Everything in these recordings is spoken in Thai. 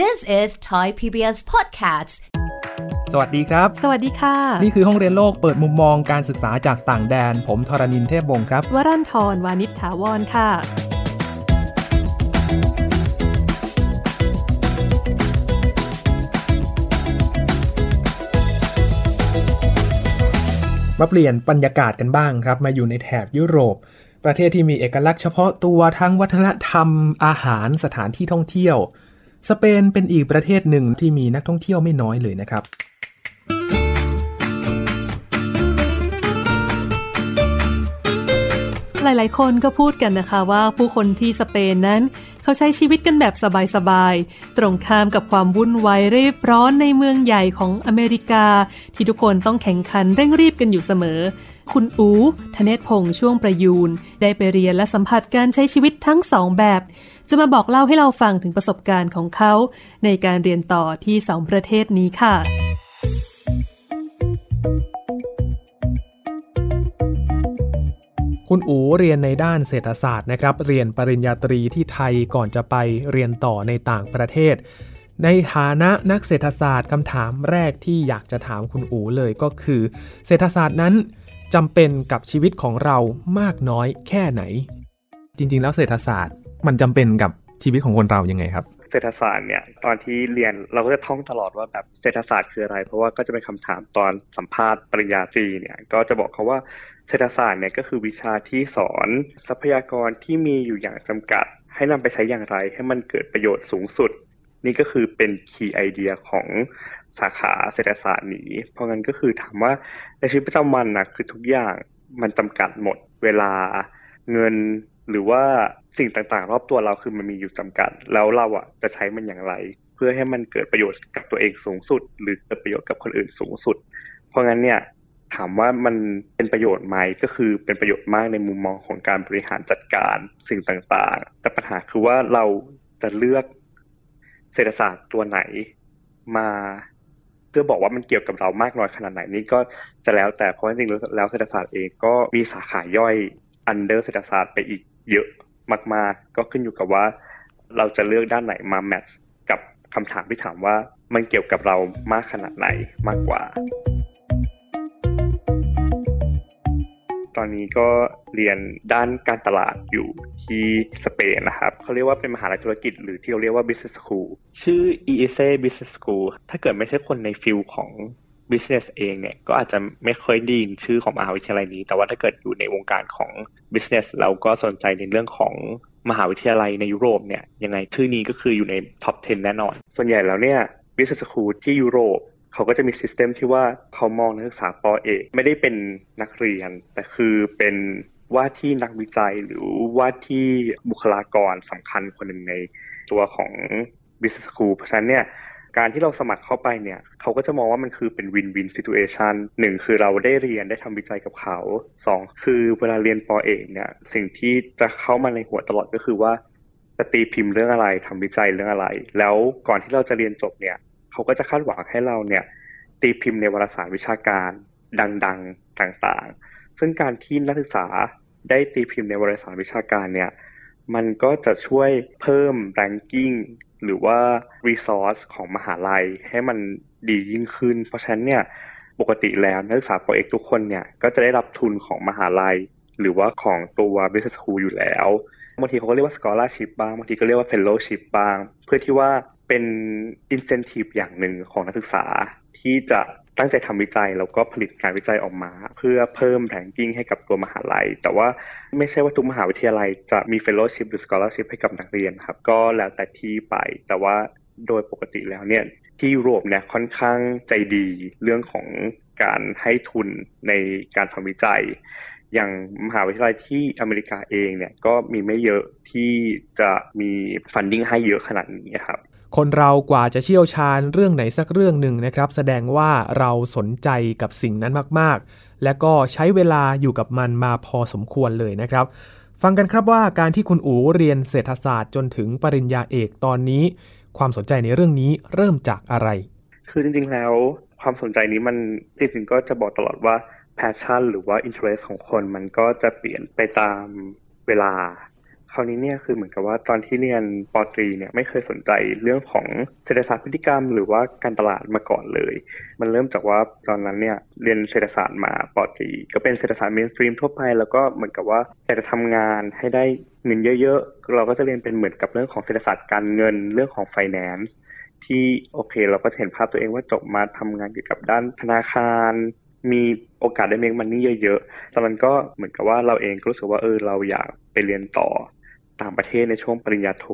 This is Thai PBS Podcasts สวัสดีครับ สวัสดีค่ะ นี่คือห้องเรียนโลกเปิดมุมมองการศึกษาจากต่างแดน ผมทรณินเทพวงศ์ครับ วรันทรวานิชถาวรค่ะ มาเปลี่ยนบรรยากาศกันบ้างครับ มาอยู่ในแถบยุโรป ประเทศที่มีเอกลักษณ์เฉพาะตัวทั้งวัฒนธรรมอาหารสถานที่ท่องเที่ยว สเปนเป็นอีกประเทศหนึ่งที่มีนักท่องเที่ยวไม่น้อยเลยนะครับ หลายๆ คนก็พูดกันนะคะว่าผู้คนที่สเปนนั้น เขาใช้ชีวิตกันแบบสบาย ๆ ตรงข้ามกับความวุ่นวายรีบร้อนในเมืองใหญ่ของอเมริกา ที่ทุกคนต้องแข่งขันเร่งรีบกันอยู่เสมอคุณอูธเนศพงษ์ช่วงประยูน ได้ไปเรียนและสัมผัสการใช้ชีวิตทั้งสองแบบ จะมาบอกเล่าให้เราฟังถึงประสบการณ์ของเขาในการเรียนต่อที่สองประเทศนี้ค่ะคุณอูเรียนในด้านเศรษฐศาสตร์นะครับ เรียนปริญญาตรีที่ไทยก่อนจะไปเรียนต่อในต่างประเทศ ในฐานะนักเศรษฐศาสตร์คำถามแรกที่อยากจะถามคุณอูเลยก็คือ เศรษฐศาสตร์นั้นจำเป็นกับชีวิตของเรามากน้อยแค่ไหน จริงๆ แล้วเศรษฐศาสตร์ มันจำเป็นกับชีวิตของคนเรายังไงครับ เศรษฐศาสตร์เนี่ยตอนที่เรียนเราก็จะท่องตลอดว่าแบบเศรษฐศาสตร์คืออะไร เพราะว่าก็จะเป็นคำถามตอนสัมภาษณ์ปริญญาตรีเนี่ยก็จะบอกเขาว่าเศรษฐศาสตร์เนี่ยก็คือวิชาที่สอนทรัพยากรที่มีอยู่อย่างจำกัด ให้นำไปใช้อย่างไร ให้มันเกิดประโยชน์สูงสุด นี่ก็คือเป็นคีย์ไอเดียของสาขาเศรษฐศาสตร์นี้ เพราะงั้นก็คือถามว่าในชีวิตประจำวันนะคือทุกอย่างมันจำกัดหมดเวลาเงิน หรือว่าสิ่งต่างๆ รอบตัวเราคือมันมีอยู่จำกัด แล้วเราอะจะใช้มันอย่างไร เพื่อให้มันเกิดประโยชน์กับตัวเองสูงสุด หรือเกิดประโยชน์กับคนอื่นสูงสุด เพราะงั้นเนี่ยถามว่ามันเป็นประโยชน์ไหมก็คือเป็นประโยชน์มากในมุมมองของการบริหารจัดการสิ่งต่างๆ แต่ปัญหาคือว่าเราจะเลือกเศรษฐศาสตร์ตัวไหนมาเพื่อบอกว่ามันเกี่ยวกับเรามากน้อยขนาดไหนนี่ก็จะแล้วแต่เพราะจริงๆแล้วเศรษฐศาสตร์เองก็มีสาขาย่อยอันเดอร์เศรษฐศาสตร์ไปอีก เยอะมากๆ ก็ขึ้นอยู่กับว่าเราจะเลือกด้านไหนมาแมทช์กับคำถามที่ถามว่ามันเกี่ยวกับเรามากขนาดไหนมากกว่า ตอนนี้ก็เรียนด้านการตลาดอยู่ที่สเปนนะครับเขาเรียกว่าเป็นมหาลัยธุรกิจหรือที่เราเรียกว่า business school ชื่อ ESA business school ถ้าเกิดไม่ใช่คนในฟิลของ business เองเนี่ยก็อาจจะไม่เคยได้ยินชื่อของมหาวิทยาลัยนี้ แต่ว่าถ้าเกิดอยู่ในวงการของ business เราก็สนใจในเรื่องของมหาวิทยาลัยในยุโรปเนี่ยยังไงชื่อนี้ก็คืออยู่ใน top 10 แน่นอน ส่วนใหญ่แล้วเนี่ย business school ที่ยุโรปเขาก็จะมีซิสเต็มที่ว่าเขามองนักศึกษาปอเอกไม่ได้เป็นนักเรียน แต่คือเป็นว่าที่นักวิจัยหรือว่าที่บุคลากรสำคัญคนหนึ่งในตัวของ business school เพราะฉะนั้นเนี่ย การที่เราสมัครเข้าไปเนี่ยเขาก็จะมองว่ามันคือเป็นวินวินซิทูเอชันหนึ่งคือเราได้เรียนได้ทำวิจัยกับเขาสองคือเวลาเรียนปอเอกเนี่ยสิ่งที่จะเข้ามาในหัวตลอดก็คือว่าจะตีพิมพ์เรื่องอะไรทำวิจัยเรื่องอะไร แล้วก่อนที่เราจะเรียนจบเนี่ยเขาก็จะคาดหวังให้เราเนี่ยตีพิมพ์ในวารสารวิชาการดังๆต่างๆ ซึ่งการที่นักศึกษาได้ตีพิมพ์ในวารสารวิชาการเนี่ย มันก็จะช่วยเพิ่ม ranking หรือว่า resource ของมหาลัยให้มันดียิ่งขึ้น เพราะฉะนั้นเนี่ยปกติแล้วนักศึกษาโปอเอกทุกคนเนี่ยก็จะได้รับทุนของมหาลัย หรือว่าของตัว business school อยู่แล้วบางทีเขาก็เรียกว่า scholarship บ้างบางทีก็เรียกว่า fellowship บ้าง เพื่อที่ว่าเป็น incentive อย่างหนึ่งของนักศึกษาที่จะ ตั้งใจทำวิจัยแล้วก็ผลิตการวิจัยออกมา เพื่อเพิ่มแรงกิ้งให้กับตัวมหาลัย แต่ว่าไม่ใช่ว่าทุกมหาวิทยาลัยจะมี fellowship หรือ scholarship ให้กับนักเรียนครับ ก็แล้วแต่ที่ไป แต่ว่าโดยปกติแล้วเนี่ยที่ยุโรปเนี่ยค่อนข้างใจดีเรื่องของการให้ทุนในการทำวิจัย อย่างมหาวิทยาลัยที่อเมริกาเองเนี่ยก็มีไม่เยอะที่จะมี funding ให้เยอะขนาดนี้ครับ คนเรากว่าจะเชี่ยวชาญเรื่องไหนสักเรื่องหนึ่งนะครับ แสดงว่าเราสนใจกับสิ่งนั้นมากๆ และก็ใช้เวลาอยู่กับมันมาพอสมควรเลยนะครับ ฟังกันครับว่าการที่คุณอู๋เรียนเศรษฐศาสตร์จนถึงปริญญาเอกตอนนี้ ความสนใจในเรื่องนี้เริ่มจากอะไร คือจริงๆแล้วความสนใจนี้มันจริงๆก็จะบอกตลอดว่า passion หรือว่า interest ของคนมันก็จะเปลี่ยนไปตามเวลา คราวนี้เนี่ยคือเหมือนกับว่าตอนที่เรียนป.ตรีเนี่ยไม่เคยสนใจเรื่องของเศรษฐศาสตร์พฤติกรรม หรือว่าการตลาดมาก่อนเลย มันเริ่มจากว่าตอนนั้นเนี่ยเรียนเศรษฐศาสตร์มาป.ตรีก็เป็นเศรษฐศาสตร์ mainstream ทั่วไป แล้วก็เหมือนกับว่าอยากจะทำงานให้ได้เงินเยอะๆ เราก็จะเรียนเป็นเหมือนกับเรื่องของเศรษฐศาสตร์การเงินเรื่องของ finance ที่โอเค เราก็เห็นภาพตัวเองว่าจบมาทำงานเกี่ยวกับด้านธนาคารมีโอกาสได้ make money เยอะๆ ตอนนั้นก็เหมือนกับว่าเราเองก็รู้สึกว่าเออเราอยากไปเรียนต่อ ต่างประเทศในช่วงปริญญาโท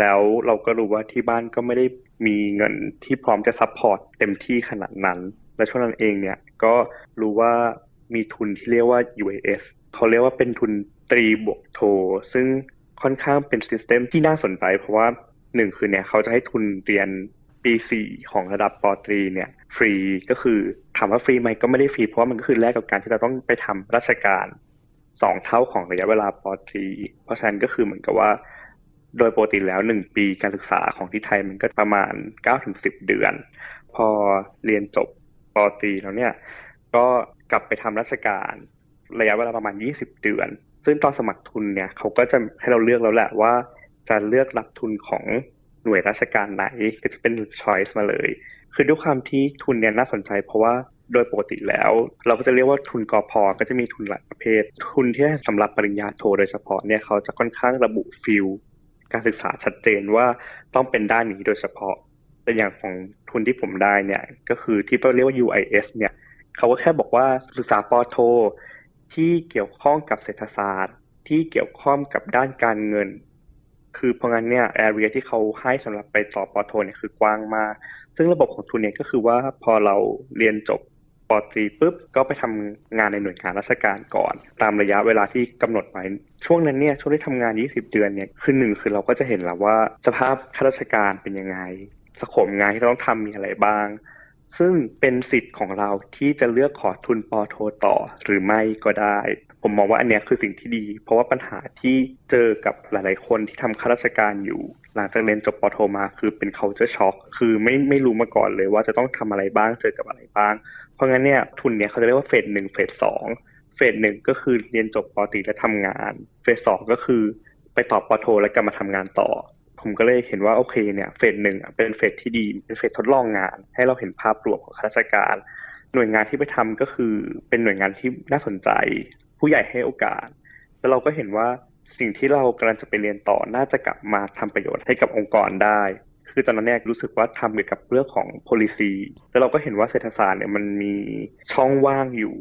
แล้วเราก็รู้ว่าที่บ้านก็ไม่ได้มีเงินที่พร้อมจะ support เต็มที่ขนาดนั้น และช่วงนั้นเองเนี่ยก็รู้ว่ามีทุนที่เรียกว่า UIS เขาเรียกว่าเป็นทุนตรีบวกโท ซึ่งค่อนข้างเป็น system ที่น่าสนใจ เพราะว่าหนึ่งคือเนี่ยเขาจะให้ทุนเรียนปีสี่ของระดับปตรีเนี่ยฟรีก็คือถามว่าฟรีไหมก็ไม่ได้ฟรีเพราะว่ามันก็คือแลกกับการที่เราต้องไปทำราชการ สองเท่าของระยะเวลาปตรีเพราะฉะนั้นก็คือเหมือนกับว่า โดยปกติแล้วหนึ่งปีการศึกษาของที่ไทยมันก็ประมาณเก้าถึงสิบเดือน พอเรียนจบปตรีแล้วเนี่ยก็กลับไปทำราชการระยะเวลาประมาณ 20 เดือน ซึ่งตอนสมัครทุนเนี่ยเขาก็จะให้เราเลือกแล้วแหละว่าจะเลือกรับทุนของหน่วยราชการไหนก็จะเป็นช้อยส์มาเลย คือด้วยความที่ทุนเนี่ยน่าสนใจเพราะว่า โดยปกติแล้ว เราก็จะเรียกว่าทุนกอพอก็จะมีทุนหลายประเภท ทุนที่สำหรับปริญญาโทโดยเฉพาะเนี่ยเขาจะค่อนข้างระบุฟิลการศึกษาชัดเจนว่าต้องเป็นด้านนี้โดยเฉพาะ แต่อย่างของทุนที่ผมได้เนี่ยก็คือที่เราเรียกว่า UIS เนี่ยเขาก็แค่บอกว่าศึกษาปอโท ที่เกี่ยวข้องกับเศรษฐศาสตร์ ที่เกี่ยวข้องกับด้านการเงิน คือเพราะงั้นเนี่ยแอเรียที่เขาให้สำหรับไปต่อปอโทเนี่ยคือกว้างมาก ซึ่งระบบของทุนเนี่ยก็คือว่าพอเราเรียนจบ ปอตรีปุ๊บก็ไปทำงานในหน่วยงานราชการก่อน ตามระยะเวลาที่กำหนดไว้ช่วงนั้นเนี่ยช่วงที่ทำงาน 20 เดือนเนี่ยคือหนึ่งคือเราก็จะเห็นแล้วว่าสภาพข้าราชการเป็นยังไงสโคปงานที่เราต้องทำมีอะไรบ้าง ซึ่งเป็นสิทธิ์ของเราที่จะเลือกขอทุนปอโทต่อหรือไม่ก็ได้ ผมมองว่าอันนี้คือสิ่งที่ดี เพราะว่าปัญหาที่เจอกับหลาย ๆ คนที่ทำข้าราชการอยู่ หลังจากเรียนจบปโทมาคือเป็น culture shock คือไม่ไม่รู้มาก่อนเลยว่าจะต้องทำอะไรบ้างเจอกับอะไรบ้าง เพราะงั้นเนี่ยทุนเนี่ยเขาจะเรียกว่าเฟสหนึ่งเฟสสองเฟสหนึ่งก็คือเรียนจบปตรีแล้วทำงาน เฟสสองก็คือไปต่อปโท แล้วกลับมาทำงานต่อ ผมก็เลยเห็นว่าโอเคเนี่ยเฟสหนึ่งเป็นเฟสที่ดีเป็นเฟสทดลองงาน ให้เราเห็นภาพรวมของข้าราชการ หน่วยงานที่ไปทำก็คือเป็นหน่วยงานที่น่าสนใจ ผู้ใหญ่ให้โอกาส แล้วเราก็เห็นว่าสิ่งที่เรากำลังจะไปเรียนต่อน่าจะกลับมาทำประโยชน์ให้กับองค์กรได้ คือตอนนั้นเนี่ยรู้สึกว่าทำเกี่ยวกับเรื่องของ policy แล้วเราก็เห็นว่าเศรษฐศาสตร์เนี่ยมันมีช่องว่างอยู่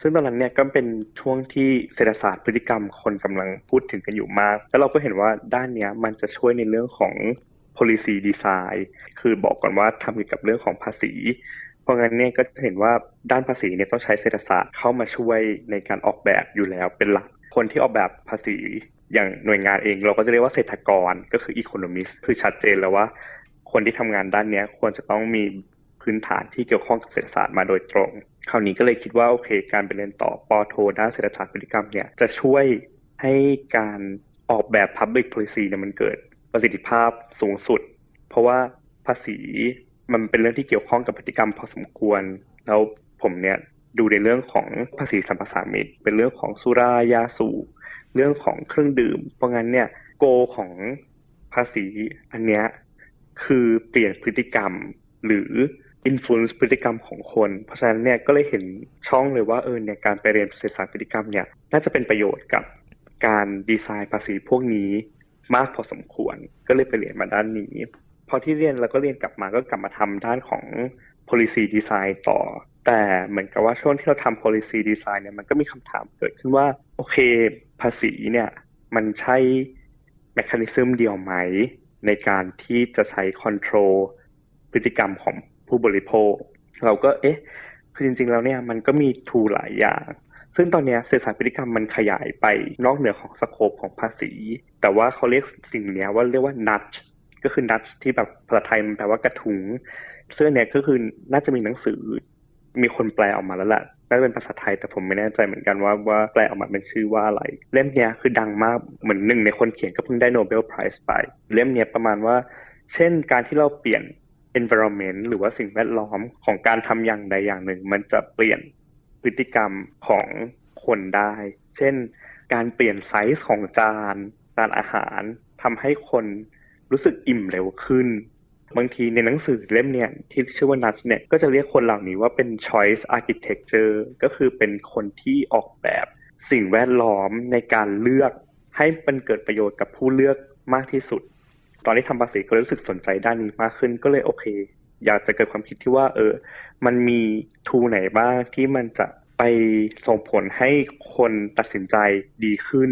ซึ่งตอนนั้นเนี่ยก็เป็นช่วงที่เศรษฐศาสตร์พฤติกรรมคนกำลังพูดถึงกันอยู่มาก แล้วเราก็เห็นว่าด้านนี้มันจะช่วยในเรื่องของ policy design คือบอกก่อนว่าทำเกี่ยวกับเรื่องของภาษี เพราะงั้นเนี่ยก็จะเห็นว่าด้านภาษีเนี่ยต้องใช้เศรษฐศาสตร์เข้ามาช่วยในการออกแบบอยู่แล้วเป็นหลัก คนที่ออกแบบภาษี อย่างหน่วยงานเองเราก็จะเรียกว่าเศรษฐกรก็คืออีโคโนมิสคือชัดเจนแล้วว่าคนที่ทำงานด้านนี้ควรจะต้องมีพื้นฐานที่เกี่ยวข้องกับเศรษฐศาสตร์มาโดยตรง คราวนี้ก็เลยคิดว่าโอเค การไปเรียนต่อปอโทด้านเศรษฐศาสตร์พฤติกรรมเนี่ยจะช่วยให้การออกแบบ Public Policy เนี่ยมันเกิดประสิทธิภาพสูงสุด เพราะว่าภาษีมันเป็นเรื่องที่เกี่ยวข้องกับพฤติกรรมพอสมควร แล้วผมเนี่ยดูในเรื่องของภาษีสัมปทานมิตเป็นเรื่องของสุรายาสูบ เรื่องของเครื่องดื่ม เพราะงั้นเนี่ยโกของภาษีอันเนี้ยคือเปลี่ยนพฤติกรรมหรืออินฟลูเอนซ์พฤติกรรมของคน เพราะฉะนั้นเนี่ยก็เลยเห็นช่องเลยว่าเออเนี่ยการไปเรียนเศรษฐศาสตร์พฤติกรรมเนี่ยน่าจะเป็นประโยชน์กับการดีไซน์ภาษีพวกนี้มากพอสมควร ก็เลยไปเรียนมาด้านนี้ พอที่เรียนแล้วก็เรียนกลับมาก็กลับมาทำด้านของ policy design ต่อ แต่เหมือนกับว่าช่วงที่เราทำ policy design เนี่ยมันก็มีคำถามเกิดขึ้นว่า โอเค ภาษีเนี่ย มันใช่แมคานิซึมเดียวไหม ในการที่จะใช้ control พฤติกรรมของผู้บริโภค เราก็เอ๊ะ คือจริง ๆ แล้วเนี่ยมันก็มีทูหลายอย่าง ซึ่งตอนนี้เศรษฐศาสตร์พฤติกรรมมันขยายไปนอกเหนือของสโคปของภาษี แต่ว่าเขาเรียกสิ่งนี้ว่าเรียกว่า nudge ก็คือนัดที่แบบภาษาไทยมันแปลว่ากระทุง เสื้อเนี่ยก็คือน่าจะมีหนังสือมีคนแปลออกมาแล้วแหละน่าจะเป็นภาษาไทยแต่ผมไม่แน่ใจเหมือนกันว่าว่าแปลออกมาเป็นชื่อว่าอะไร เล่มเนี้ยคือดังมากเหมือนหนึ่งในคนเขียนก็เพิ่งได้ Nobel Prize ไป เล่มเนี้ยประมาณว่า เช่นการที่เราเปลี่ยน environment หรือว่าสิ่งแวดล้อมของการทำอย่างใดอย่างหนึ่ง มันจะเปลี่ยนพฤติกรรมของคนได้ เช่น การเปลี่ยนไซส์ของจานจานอาหารทำให้คนรู้สึกอิ่มเร็วขึ้น บางทีในหนังสือเล่มเนี่ยที่ชื่อว่านัทเนี่ยก็จะเรียกคนเหล่านี้ว่าเป็น choice architecture ก็คือเป็นคนที่ออกแบบสิ่งแวดล้อมในการเลือกให้มันเกิดประโยชน์กับผู้เลือกมากที่สุด ตอนที่ทำภาษีก็รู้สึกสนใจด้านนี้มากขึ้นก็เลยโอเค อยากจะเกิดความคิดที่ว่า เออ มันมีทูไหนบ้างที่มันจะไปส่งผลให้คนตัดสินใจดีขึ้น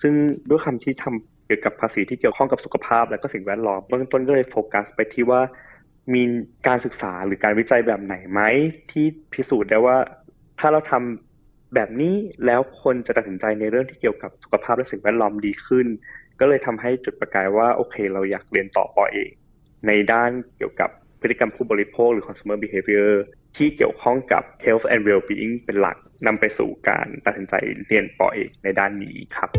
ซึ่งด้วยคำที่ทำ เกี่ยวกับภาษีที่เกี่ยวข้องกับสุขภาพ และก็สิ่งแวดล้อมเบื้องต้นก็เลยโฟกัสไปที่ว่ามีการศึกษาหรือการวิจัยแบบไหนไหมที่พิสูจน์ได้ว่า ถ้าเราทำแบบนี้แล้วคนจะตัดสินใจในเรื่องที่เกี่ยวกับสุขภาพและสิ่งแวดล้อมดีขึ้น ก็เลยทำให้จุดประกายว่าโอเค เราอยากเรียนต่อปอเองในด้านเกี่ยวกับพฤติกรรมผู้บริโภคหรือ consumer behavior ที่เกี่ยวข้องกับ health and well-being เป็นหลักนำไปสู่การตัดสินใจเรียนปอเอกในด้านนี้ครับ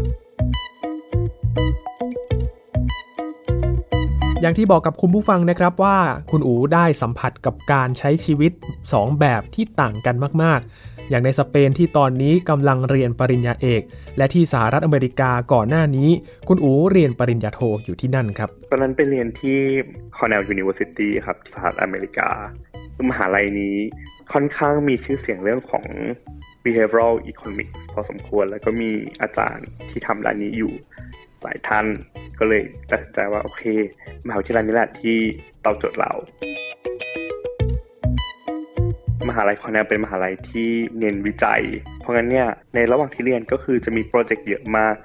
อย่างที่บอกกับคุณผู้ฟังนะครับว่าคุณอูได้สัมผัสกับการใช้ชีวิต 2 แบบที่ต่างกันมาก ๆ อย่างในสเปนที่ตอนนี้กำลังเรียนปริญญาเอก และที่สหรัฐอเมริกาก่อนหน้านี้ คุณอูเรียนปริญญาโทอยู่ที่นั่นครับ ตอนนั้นไปเรียนที่ Cornell University ครับสหรัฐอเมริกามหาลัยนี้ค่อนข้างมีชื่อเสียงเรื่องของ behavioral economics พอสมควรแล้วก็มีอาจารย์ที่ทำด้านนี้อยู่ หลายท่านก็เลยตัดสินใจว่าโอเคมหาวิทยาลัยนี้แหละที่ตอบโจทย์เรา มหาลัยคอนเนลเป็นมหาลัยที่เน้นวิจัย เพราะงั้นเนี่ยในระหว่างที่เรียนก็คือจะมีโปรเจกต์เยอะมาก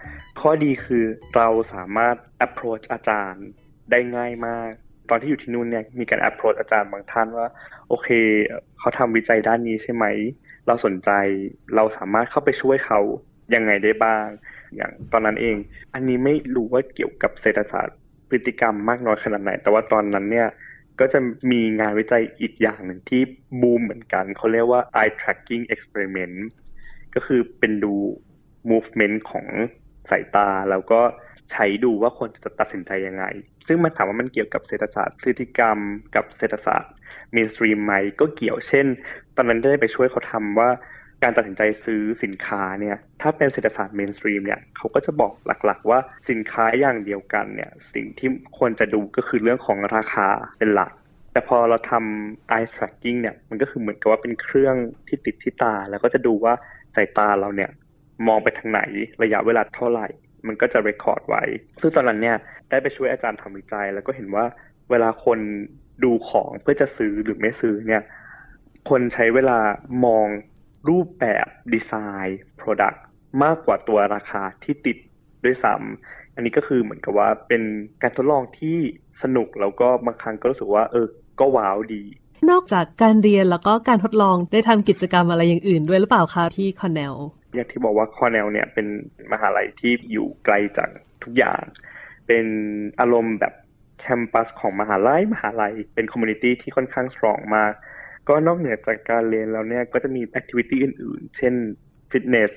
ข้อดีคือเราสามารถ approach อาจารย์ได้ง่ายมากตอนที่อยู่ที่นู่นเนี่ยมีการ approach อาจารย์บางท่านว่า โอเค เขาทำวิจัยด้านนี้ใช่ไหม เราสนใจเราสามารถเข้าไปช่วยเขายังไงได้บ้าง อย่างตอนนั้นเอง อันนี้ไม่รู้ว่าเกี่ยวกับเศรษฐศาสตร์พฤติกรรมมากน้อยขนาดไหน แต่ว่าตอนนั้นเนี่ยก็จะมีงานวิจัยอีกอย่างหนึ่งที่บูมเหมือนกันเขาเรียกว่า eye tracking experiment ก็คือเป็นดู movement ของสายตาแล้วก็ใช้ดูว่าคนจะตัดสินใจยังไง ซึ่งมันถามว่ามันเกี่ยวกับเศรษฐศาสตร์พฤติกรรมกับเศรษฐศาสตร์ mainstream ไหมก็เกี่ยวเช่น ตอนนั้นได้ไปช่วยเขาทำว่า การตัดสินใจซื้อสินค้าเนี่ยถ้าเป็นเศรษฐศาสตร์ mainstream เนี่ยเขาก็จะบอกหลักๆ ว่าสินค้าอย่างเดียวกันเนี่ยสิ่งที่ควรจะดูก็คือเรื่องของราคาเป็นหลัก แต่พอเราทำ eye tracking เนี่ยมันก็คือเหมือนกับว่าเป็นเครื่องที่ติดที่ตา แล้วก็จะดูว่าสายตาเราเนี่ยมองไปทางไหนระยะเวลาเท่าไหร่ มันก็จะ record ไว้ ซึ่งตอนนั้นเนี่ยได้ไปช่วยอาจารย์ทำวิจัย แล้วก็เห็นว่าเวลาคนดูของเพื่อจะซื้อหรือไม่ซื้อเนี่ยคนใช้เวลามอง รูปแบบดีไซน์ Product มากกว่าตัวราคาที่ติดด้วยซ้ำอันนี้ก็คือเหมือนกับว่าเป็นการทดลองที่สนุกแล้วก็บางครั้งก็รู้สึกว่าเออ ก็ว้าวดี นอกจากการเรียนแล้วก็การทดลองได้ทำกิจกรรมอะไรอย่างอื่นด้วยหรือเปล่าคะที่คอร์เนลอย่างที่บอกว่าคอร์เนลเนี่ยเป็นมหาลัยที่อยู่ไกลจากทุกอย่าง เป็นอารมณ์แบบ campus ของมหาลัยมหาลัยเป็น community ที่ค่อนข้าง strong มาก ก็นอกเหนือจากการเรียนแล้วเนี่ยก็จะมี activity อื่นๆ เช่นฟิตเนส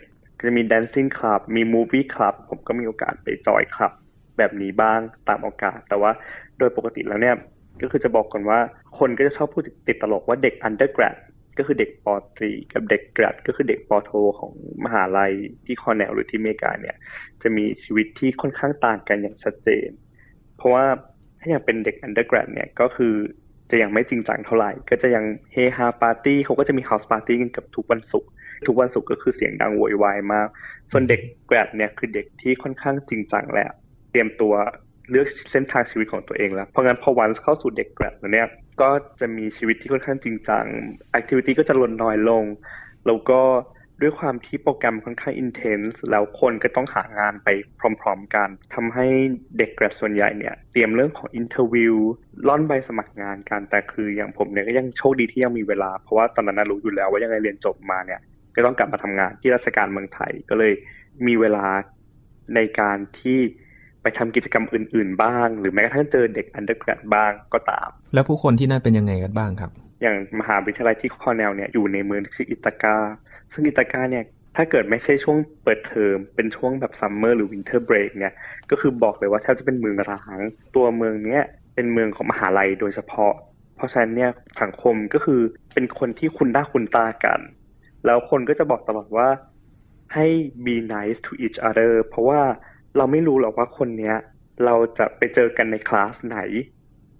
จะมี dancing club มี movie club ผมก็มีโอกาสไป join club แบบนี้บ้างตามโอกาส แต่ว่าโดยปกติแล้วเนี่ยก็คือจะบอกก่อนว่าคนก็จะชอบพูดติดตลกว่าเด็ก undergrad ก็คือเด็กปตรีกับเด็ก grad ก็คือเด็กปโทของมหาลัยที่คอร์เนลหรือที่เมกาเนี่ย จะมีชีวิตที่ค่อนข้างต่างกันอย่างชัดเจน เพราะว่าถ้าอย่างเป็นเด็ก undergrad เนี่ยก็คือ จะยังไม่จริงจังเท่าไหร่ ก็จะยังเฮฮาปาร์ตี้เขาก็จะมี house party กันกับทุกวันศุกร์ทุกวันศุกร์ก็คือเสียงดังโวยวายมาก ส่วนเด็ก grad เนี่ยคือเด็กที่ค่อนข้างจริงจังแล้วเตรียมตัวเลือกเส้นทางชีวิตของตัวเองแล้ว เพราะงั้นพอวันเข้าสู่เด็ก grad แล้วเนี่ยก็จะมีชีวิตที่ค่อนข้างจริงจัง activity ก็จะลดน้อยลง แล้วก็ ด้วยความที่โปรแกรมค่อนข้าง intense แล้วคนก็ต้องหางานไปพร้อมๆกันทำให้เด็ก grad ส่วนใหญ่เนี่ย เตรียมเรื่องของ interview ร่อนใบสมัครงานกัน แต่คืออย่างผมเนี่ยก็ยังโชคดีที่ยังมีเวลา เพราะว่าตอนนั้นรู้อยู่แล้วว่ายังไงเรียนจบมาเนี่ย ก็ต้องกลับมาทำงานที่ราชการเมืองไทย ก็เลยมีเวลาในการที่ไปทำกิจกรรมอื่น ๆ บ้าง หรือแม้กระทั่งเจอเด็ก undergrad บ้างก็ตาม แล้วผู้คนที่นั่นเป็นยังไงกันบ้างครับ อย่างมหาวิทยาลัยที่คอร์เนลเนี่ยอยู่ในเมืองที่ชื่ออิตาการ์ซึ่งอิตาการ์เนี่ยถ้าเกิดไม่ใช่ช่วงเปิดเทอมเป็นช่วงแบบ summer หรือ winter break เนี่ยก็คือบอกเลยว่าแทบจะเป็นเมืองร้าง ตัวเมืองเนี้ยเป็นเมืองของมหาลัยโดยเฉพาะ เพราะฉะนั้นเนี่ยสังคมก็คือเป็นคนที่คุ้นหน้าคุ้นตากัน แล้วคนก็จะบอกตลอดว่าให้ be nice to each other เพราะว่าเราไม่รู้หรอกว่าคนเนี้ยเราจะไปเจอกันในคลาสไหน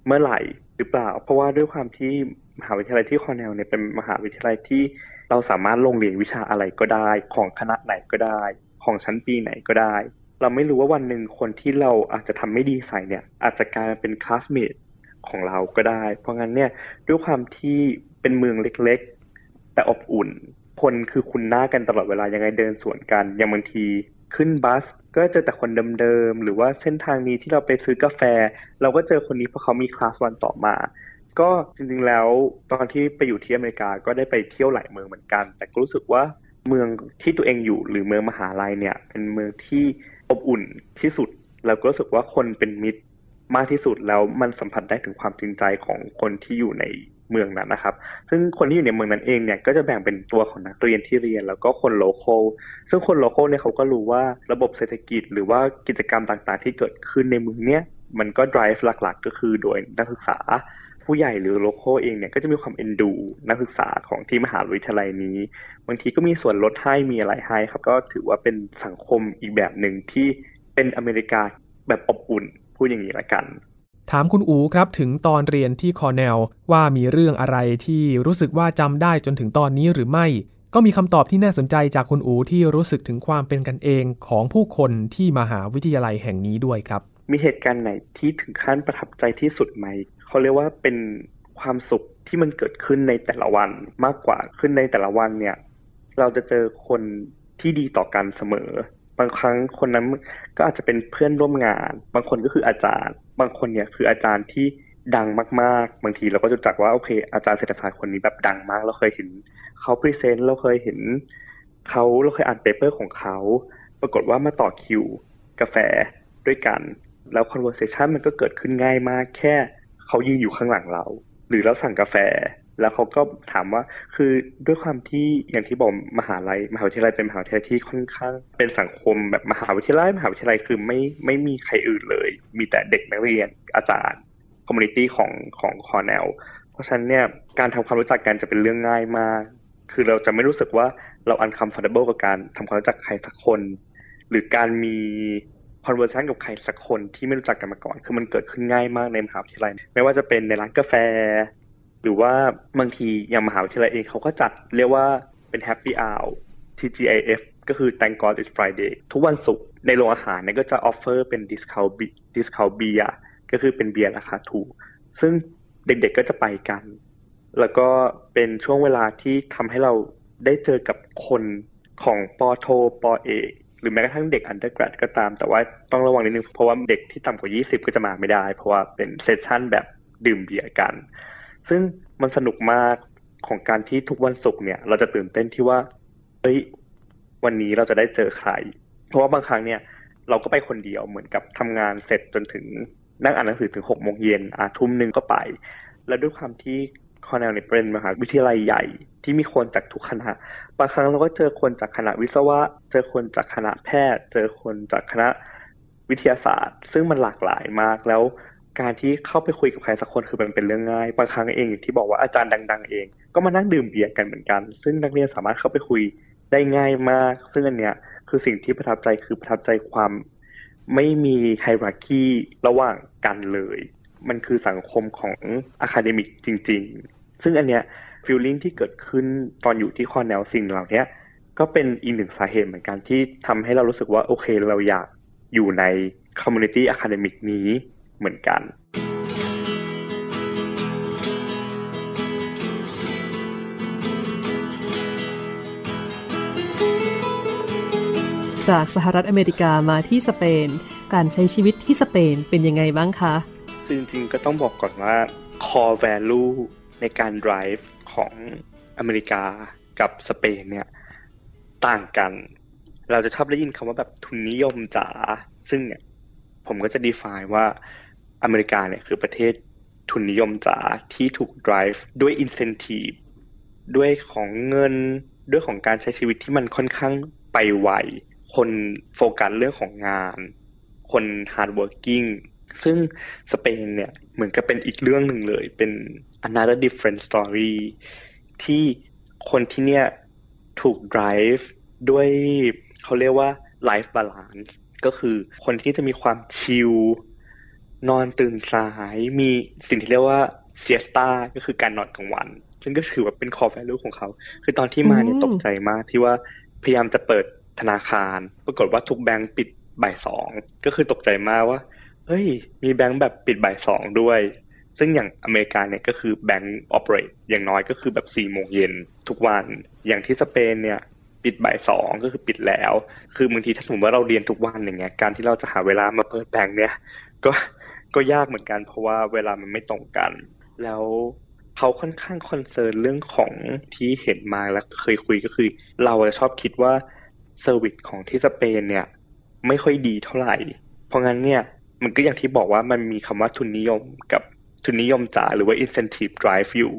เมื่อไหร่หรือเปล่า เพราะว่าด้วยความที่มหาวิทยาลัยที่คอร์เนลเนี่ยเป็นมหาวิทยาลัยที่เราสามารถลงเรียนวิชาอะไรก็ได้ ของคณะไหนก็ได้ ของชั้นปีไหนก็ได้ เราไม่รู้ว่าวันหนึ่งคนที่เราอาจจะทำไม่ดีใส่เนี่ย อาจจะกลายเป็น classmateของเราก็ได้ เพราะงั้นเนี่ยด้วยความที่เป็นเมืองเล็กๆ แต่อบอุ่น คนคือคุณหน้ากันตลอดเวลายังไงเดินสวนกันอย่างบางที ขึ้นบัสก็เจอแต่คนเดิมๆหรือว่าเส้นทางนี้ที่เราไปซื้อกาแฟ เราก็เจอคนนี้เพราะเขามีคลาสวันต่อมา ก็จริงๆแล้วตอนที่ไปอยู่ที่อเมริกาก็ได้ไปเที่ยวหลายเมืองเหมือนกัน แต่ก็รู้สึกว่าเมืองที่ตัวเองอยู่หรือเมืองมหาลัยเนี่ย เป็นเมืองที่อบอุ่นที่สุด แล้วก็รู้สึกว่าคนเป็นมิตรมากที่สุดแล้วมันสัมผัสได้ถึงความจริงใจของคนที่อยู่ใน เมืองนั้นนะครับ ซึ่งคนที่อยู่ในเมืองนั้นเองเนี่ยก็จะแบ่งเป็นตัวของนักเรียนที่เรียน แล้วก็คน local ซึ่งคน local เนี่ยเขาก็รู้ว่าระบบเศรษฐกิจหรือว่ากิจกรรมต่างๆ ที่เกิดขึ้นในเมืองเนี้ยมันก็ drive หลักๆ ก็คือโดยนักศึกษาผู้ใหญ่หรือ local เองเนี่ยก็จะมีความเอ็นดูนักศึกษาของที่มหาวิทยาลัยนี้ บางทีก็มีส่วนลดให้มีอะไรให้ครับก็ถือว่าเป็นสังคมอีกแบบหนึ่งที่เป็นอเมริกาแบบอบอุ่นพูดอย่างนี้ละกัน ถามคุณอูครับถึงตอนเรียนที่คอร์เนลว่ามีเรื่องอะไรที่รู้สึกว่าจำได้จนถึงตอนนี้หรือไม่ ก็มีคำตอบที่น่าสนใจจากคุณอูที่รู้สึกถึงความเป็นกันเองของผู้คนที่มหาวิทยาลัยแห่งนี้ด้วยครับ มีเหตุการณ์ไหนที่ถึงขั้นประทับใจที่สุดไหมเขาเรียกว่าเป็นความสุขที่มันเกิดขึ้นในแต่ละวันมากกว่าขึ้นในแต่ละวันเนี่ย เราจะเจอคนที่ดีต่อกันเสมอ บางครั้งคนนั้นก็อาจจะเป็นเพื่อนร่วมงาน บางคนก็คืออาจารย์ บางคนเนี่ยคืออาจารย์ที่ดังมากๆ บางทีเราก็จะจักว่าโอเค อาจารย์เศรษฐศาสตร์คนนี้แบบดังมาก เราเคยเห็นเขา present เราเคยเห็นเขาเราเคยอ่าน paper ของเขา ปรากฏว่ามาต่อคิว กาแฟด้วยกัน แล้ว conversation มันก็เกิดขึ้นง่ายมาก แค่เขายืนอยู่ข้างหลังเรา หรือเราสั่งกาแฟ แล้วเขาก็ถามว่าคือด้วยความที่อย่างที่บอกมหาลัยมหาวิทยาลัยเป็นมหาวิทยาลัยที่ค่อนข้างเป็นสังคมแบบมหาวิทยาลัยมหาวิทยาลัยคือไม่ไม่มีใครอื่นเลย มีแต่เด็กนักเรียนอาจารย์ community ของของคอร์เนลเพราะฉะนั้นเนี่ยการทำความรู้จักกันจะเป็นเรื่องง่ายมากคือเราจะไม่รู้สึกว่าเรา uncomfortable กับการทำความรู้จักใครสักคน หรือการมี conversation กับใครสักคนที่ไม่รู้จักกันมาก่อน คือมันเกิดขึ้นง่ายมากในมหาวิทยาลัย ไม่ว่าจะเป็นในร้านกาแฟ หรือว่าบางทีอย่างมหาวิทยาลัยเองเขาก็จัดเรียกว่าเป็น Happy Hour TGIF ก็คือ Thank God It's Friday ทุกวันศุกร์ในโรงอาหารเนี่ยก็จะ offer เป็น discount discount เบียก็คือเป็นเบียร์ราคาถูก ซึ่งเด็กๆก็จะไปกัน แล้วก็เป็นช่วงเวลาที่ทำให้เราได้เจอกับคนของปอโทปอเอกหรือแม้กระทั่งเด็ก undergrad ก็ตาม แต่ว่าต้องระวังนิดนึง เพราะว่าเด็กที่ต่ำกว่า 20 ก็จะมาไม่ได้ เพราะว่าเป็น session แบบดื่มเบียร์กัน ซึ่งมันสนุกมากของการที่ทุกวันศุกร์เนี่ย เราจะตื่นเต้นที่ว่าเฮ้ยวันนี้เราจะได้เจอใคร เพราะว่าบางครั้งเนี่ย เราก็ไปคนเดียวเหมือนกับทำงานเสร็จจนถึงนั่งอ่านหนังสือถึงหกโมงเย็นอ่าทุ่มหนึ่งก็ไป แล้วด้วยความที่คอร์เนลเนี่ยเป็นมหาวิทยาลัยใหญ่ที่มีคนจากทุกคณะ บางครั้งเราก็เจอคนจากคณะวิศวะ เจอคนจากคณะแพทย์ เจอคนจากคณะวิทยาศาสตร์ ซึ่งมันหลากหลายมากแล้ว การที่เข้าไปคุยกับใครสักคนคือมันเป็นเรื่องง่ายบางครั้งเองอย่างที่บอกว่าอาจารย์ดัง ๆ เอง ก็มานั่งดื่มเบียร์กันเหมือนกัน ซึ่งนักเรียนสามารถเข้าไปคุยได้ง่ายมาก ซึ่งอันเนี้ยคือสิ่งที่ประทับใจคือประทับใจความไม่มีhierarchy ระหว่างกันเลย มันคือสังคมของ academic จริง ๆ ซึ่งอันเนี้ย feeling ที่เกิดขึ้นตอนอยู่ที่คอร์เนลสิ่งเหล่านี้ก็เป็นอีกหนึ่งสาเหตุเหมือนกันที่ทำให้เรารู้สึกว่าโอเคเราอยากอยู่ใน community academic นี้ เหมือนกันจากสหรัฐอเมริกามาที่สเปน การใช้ชีวิตที่สเปนเป็นยังไงบ้างคะ จริงๆ ก็ต้องบอกก่อนว่า core value ในการ drive ของอเมริกากับสเปนเนี่ยต่างกัน เราจะชอบได้ยินคำว่าแบบทุนนิยมจ๋า ซึ่งเนี่ยผมก็จะ define ว่า อเมริกาเนี่ยคือประเทศทุนนิยมจ๋าที่ถูก drive ด้วย incentive ด้วยของเงินด้วยของการใช้ชีวิตที่มันค่อนข้างไปไวคนโฟกัสเรื่องของงาน คน hard working ซึ่งสเปนเนี่ยเหมือนกับเป็นอีกเรื่องหนึ่งเลย เป็น another different story ที่คนที่เนี่ยถูก drive ด้วยเขาเรียกว่า life balance ก็คือคนที่จะมีความชิล นอนตื่นสายมีสิ่งที่เรียกว่าเซียสตาก็คือการนอนกลางวัน ซึ่งก็ถือว่าเป็นคอ value ของเขา คือตอนที่มาเนี่ยตกใจมากที่ว่าพยายามจะเปิดธนาคาร ปรากฏว่าทุกแบงก์ปิดบ่ายสองก็คือตกใจมากว่าเฮ้ย มีแบงก์แบบปิดบ่ายสองด้วย ซึ่งอย่างอเมริกาเนี่ยก็คือแบงก์ออเปเรตอย่างน้อยก็คือแบบสี่โมงเย็นทุกวันอย่างที่สเปนเนี่ยปิดบ่ายสองก็คือปิดแล้ว คือบางทีถ้าสมมติว่าเราเรียนทุกวันอย่างเงี้ย การที่เราจะหาเวลามาเปิดแบงก์เนี่ย ก็ ก็ยากเหมือนกัน เพราะว่าเวลามันไม่ตรงกัน แล้วเขาค่อนข้าง concern เรื่องของที่เห็นมาแล้วเคยคุยก็คือ เราชอบคิดว่า service ของที่สเปนเนี่ยไม่ค่อยดีเท่าไหร่ เพราะงั้นเนี่ยมันก็อย่างที่บอกว่ามันมีคำว่าทุนนิยมกับทุนนิยมจ๋าหรือว่า incentive drive อยู่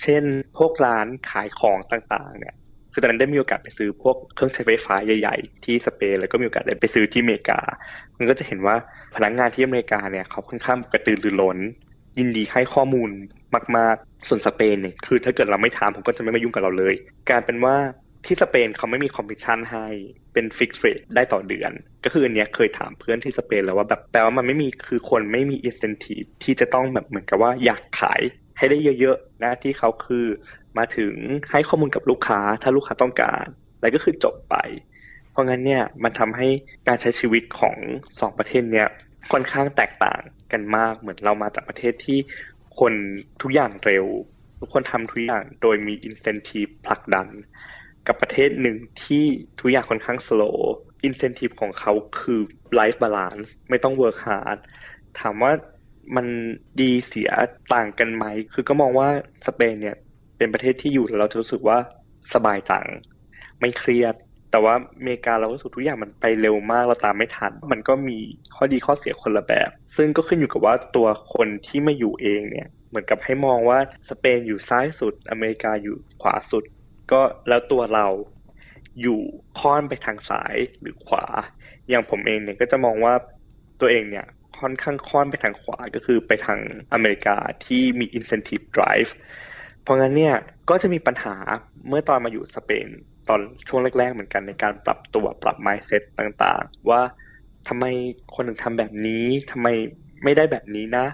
เช่นพวกร้านขายของต่างๆเนี่ย คือตอนนั้นได้มีโอกาสไปซื้อพวกเครื่องใช้ไฟฟ้าใหญ่ๆ ที่สเปนแล้วก็มีโอกาสได้ไปซื้อที่อเมริกา มันก็จะเห็นว่าพนักงานที่อเมริกาเนี่ยเขาค่อนข้างกระตือรือร้น ยินดีให้ข้อมูลมากๆ ส่วนสเปนเนี่ย คือถ้าเกิดเราไม่ถามผมก็จะไม่มายุ่งกับเราเลย การเป็นว่าที่สเปนเขาไม่มีคอมมิชชั่นให้เป็นฟิกเรทได้ต่อเดือน ก็คืออันเนี้ยเคยถามเพื่อนที่สเปนแล้วว่าแบบแปลว่ามันไม่มีคือคนไม่มีอินเซนティブที่จะต้องแบบเหมือนกับว่าอยากขายให้ได้เยอะๆนะที่เขาคือ มาถึงให้ข้อมูลกับลูกค้าถ้าลูกค้าต้องการแล้วก็คือจบไป เพราะงั้นเนี่ยมันทำให้การใช้ชีวิตของสองประเทศเนี่ยค่อนข้างแตกต่างกันมากเหมือนเรามาจากประเทศที่คนทุกอย่างเร็ว ทุกคนทำทุกอย่างโดยมีอินเซนティブผลักดันกับประเทศหนึ่งที่ทุกอย่างค่อนข้าง slow incentive ของเขาคือ life balance ไม่ต้อง work hard ถามว่ามันดีเสียต่างกันไหม คือก็มองว่าสเปนเนี่ย เป็นประเทศที่อยู่แล้วเราจะรู้สึกว่าสบายจังไม่เครียด แต่ว่าอเมริกาเรารู้สึกทุกอย่างมันไปเร็วมากเราตามไม่ทัน มันก็มีข้อดีข้อเสียคนละแบบ ซึ่งก็ขึ้นอยู่กับว่าตัวคนที่มาอยู่เองเนี่ยเหมือนกับให้มองว่าสเปนอยู่ซ้ายสุด อเมริกาอยู่ขวาสุด ก็แล้วตัวเราอยู่ค่อนไปทางซ้ายหรือขวา อย่างผมเองเนี่ยก็จะมองว่าตัวเองเนี่ยค่อนข้างค่อนไปทางขวาก็คือไปทางอเมริกาที่มี incentive drive เพราะงั้นเนี่ยก็จะมีปัญหาเมื่อตอนมาอยู่สเปนตอนช่วงแรก ๆ เหมือนกันในการปรับตัวปรับ mindset ต่างๆ ว่าทำไมคนถึงทำแบบนี้ทำไมไม่ได้แบบนี้นะ